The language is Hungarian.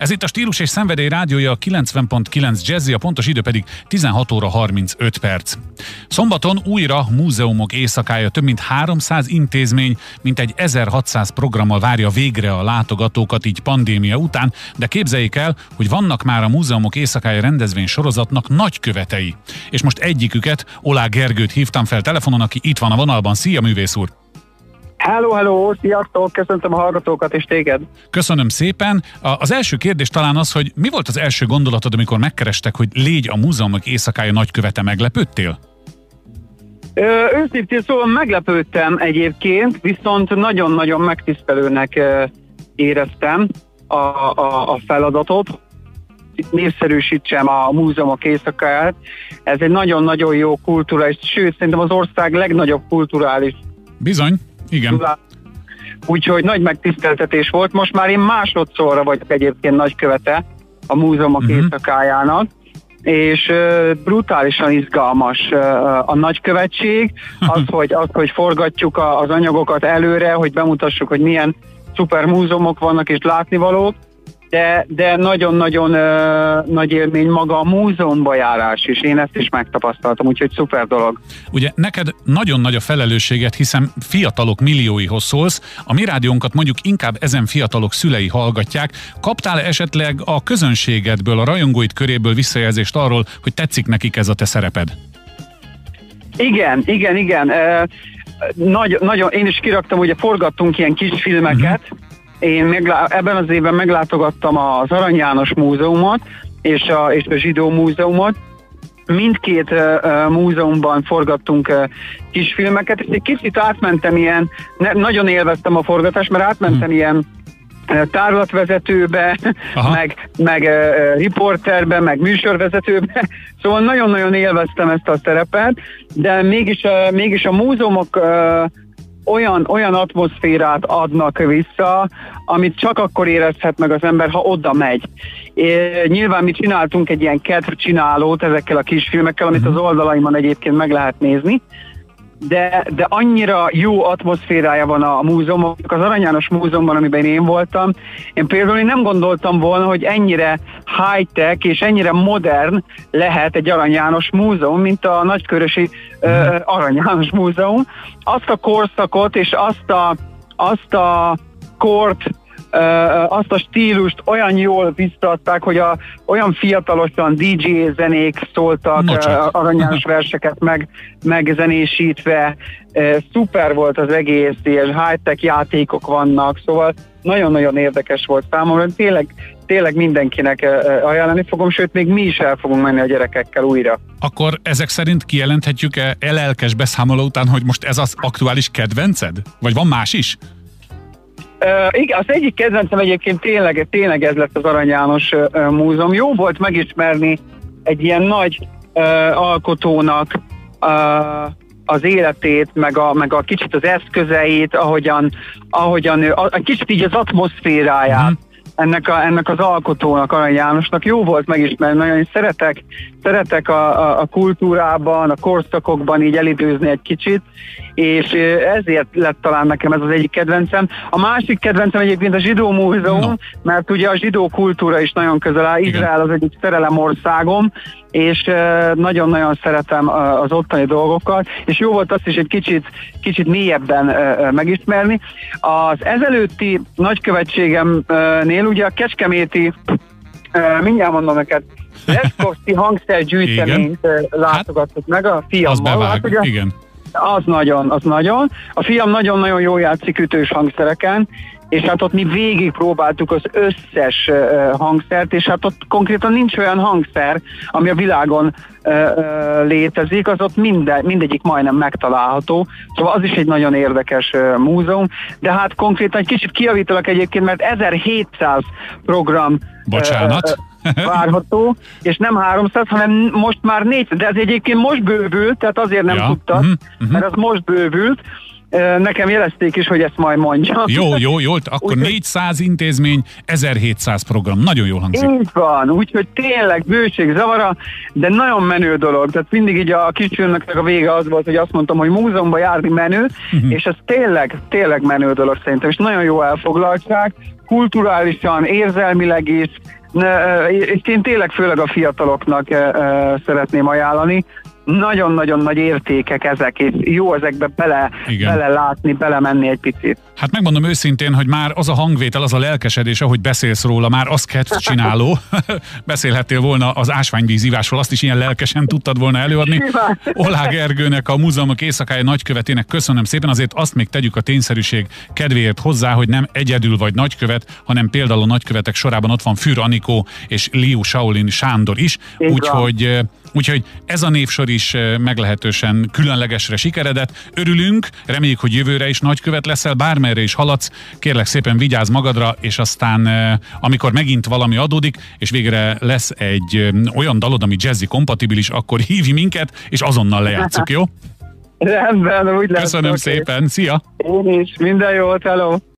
Ez itt a Stílus és Szenvedély rádiója a 90.9 Jazzy, a pontos idő pedig 16 óra 35 perc. Szombaton újra múzeumok éjszakája több mint 300 intézmény, mint egy 1600 programmal várja végre a látogatókat így pandémia után, de képzeljék el, hogy vannak már a múzeumok éjszakája rendezvény sorozatnak nagykövetei. És most egyiküket, Olá Gergőt hívtam fel telefonon, aki itt van a vonalban. Szia, művész úr! Hello, hello, sziasztok, köszöntöm a hallgatókat és téged. Köszönöm szépen. Az első kérdés talán az, hogy mi volt az első gondolatod, amikor megkerestek, hogy légy a múzeumok éjszakája nagykövete, meglepődtél? Őszintén szóval meglepődtem egyébként, viszont nagyon-nagyon megtisztelőnek éreztem a, a, a feladatot, népszerűsítsem a múzeumok éjszakáját. Ez egy nagyon-nagyon jó kultúra, és sőt, szerintem az ország legnagyobb kulturális Bizony. Igen. Úgyhogy nagy megtiszteltetés volt. Most már én másodszorra vagyok egyébként nagykövete a múzeumok uh-huh. éjszakájának és uh, brutálisan izgalmas uh, a nagykövetség, az hogy, az, hogy forgatjuk a, az anyagokat előre, hogy bemutassuk, hogy milyen szuper múzeumok vannak és látnivalók, de, de nagyon-nagyon uh, nagy élmény maga a múzeumba járás is. Én ezt is megtapasztaltam, úgyhogy szuper dolog. Ugye neked nagyon nagy a felelősséget, hiszen fiatalok millióihoz szólsz, a mi rádiónkat mondjuk inkább ezen fiatalok szülei hallgatják. Kaptál esetleg a közönségedből, a rajongóid köréből visszajelzést arról, hogy tetszik nekik ez a te szereped? Igen, igen, igen. Nagy, nagyon, én is kiraktam, ugye forgattunk ilyen kis filmeket, uh-huh én meglá- ebben az évben meglátogattam az Arany János Múzeumot és a, és a Zsidó Múzeumot, mindkét uh, múzeumban forgattunk uh, kisfilmeket, és egy kicsit átmentem ilyen, ne, nagyon élveztem a forgatást, mert átmentem hmm. ilyen tárlatvezetőbe, meg, meg uh, riporterbe, meg műsorvezetőbe, szóval nagyon-nagyon élveztem ezt a szerepet, de mégis, uh, mégis a múzeumok uh, olyan, olyan atmoszférát adnak vissza, amit csak akkor érezhet meg az ember, ha oda megy. É, nyilván mi csináltunk egy ilyen kedv csinálót ezekkel a kisfilmekkel, amit mhm. az oldalaimon egyébként meg lehet nézni, de, de annyira jó atmoszférája van a, a múzeumok, az Arany János Múzeumban, amiben én voltam. Én például én nem gondoltam volna, hogy ennyire high-tech és ennyire modern lehet egy Arany János Múzeum, mint a Nagykörösi uh, Arany János Múzeum. Azt a korszakot és azt a, azt a kort azt a stílust olyan jól visszaadták, hogy a, olyan fiatalosan DJ zenék szóltak, aranyás verseket meg, megzenésítve, szuper volt az egész, és high-tech játékok vannak, szóval nagyon-nagyon érdekes volt számomra, tényleg, tényleg mindenkinek ajánlani fogom, sőt még mi is el fogunk menni a gyerekekkel újra. Akkor ezek szerint kijelenthetjük-e elelkes beszámoló után, hogy most ez az aktuális kedvenced? Vagy van más is? Uh, igen, az egyik kedvencem egyébként tényleg, tényleg ez lett az Arany János Múzeum. Jó volt megismerni egy ilyen nagy uh, alkotónak uh, az életét, meg a, meg a kicsit az eszközeit, ahogyan, ahogyan ő, a, a kicsit így az atmoszféráját. Mm ennek, a, ennek az alkotónak, Arany Jánosnak. Jó volt megismerni, nagyon szeretek, szeretek a, a, a kultúrában, a korszakokban így elidőzni egy kicsit, és ezért lett talán nekem ez az egyik kedvencem. A másik kedvencem egyébként a zsidó múzeum, no. mert ugye a zsidó kultúra is nagyon közel áll. Izrael az egyik szerelem országom, és nagyon-nagyon szeretem az ottani dolgokat, és jó volt azt is egy kicsit, kicsit mélyebben megismerni. Az ezelőtti nagykövetségemnél ugye a Kecskeméti, mindjárt mondom neked, Leszkovszki hangszergyűjteményt látogattuk hát, meg a fiammal. Az bevág, hát, igen. Az nagyon, az nagyon. A fiam nagyon-nagyon jól játszik ütős hangszereken, és hát ott mi végig próbáltuk az összes hangszert, és hát ott konkrétan nincs olyan hangszer, ami a világon létezik, az ott minden, mindegyik majdnem megtalálható, szóval az is egy nagyon érdekes múzeum, de hát konkrétan egy kicsit kiavítalak egyébként, mert 1700 program Bocsánat. Várható, és nem 300, hanem most már 400, de ez egyébként most bővült, tehát azért nem ja. tudtad, uh-huh. mert az most bővült, Nekem jelezték is, hogy ezt majd mondja. Jó, jó, jó. Akkor úgy, 400 intézmény, 1700 program. Nagyon jól hangzik. Így van, úgyhogy tényleg bőség zavara, de nagyon menő dolog. Tehát mindig így a kisfilmnek a vége az volt, hogy azt mondtam, hogy múzeumban járni menő, uh-huh. és ez tényleg, tényleg menő dolog szerintem, és nagyon jó elfoglaltság. kulturálisan, érzelmileg is, és én tényleg főleg a fiataloknak szeretném ajánlani, nagyon-nagyon nagy értékek ezek, és jó ezekbe bele, bele látni, bele menni egy picit. Hát megmondom őszintén, hogy már az a hangvétel, az a lelkesedés, ahogy beszélsz róla, már az kedv csináló. Beszélhettél volna az ásványvízívásról, azt is ilyen lelkesen tudtad volna előadni. Olá Gergőnek, a Múzeumok Éjszakája nagykövetének köszönöm szépen, azért azt még tegyük a tényszerűség kedvéért hozzá, hogy nem egyedül vagy nagykövet, hanem például a nagykövetek sorában ott van Für Anikó és Liu Shaolin Sándor is, úgyhogy Úgyhogy ez a névsor is meglehetősen különlegesre sikeredett. Örülünk, reméljük, hogy jövőre is nagykövet leszel, bármerre is haladsz. Kérlek szépen vigyázz magadra, és aztán amikor megint valami adódik, és végre lesz egy olyan dalod, ami jazzy kompatibilis, akkor hívj minket, és azonnal lejátszuk, jó? Rendben, úgy lesz. Köszönöm okay. szépen, szia! Én is, minden jót, hello!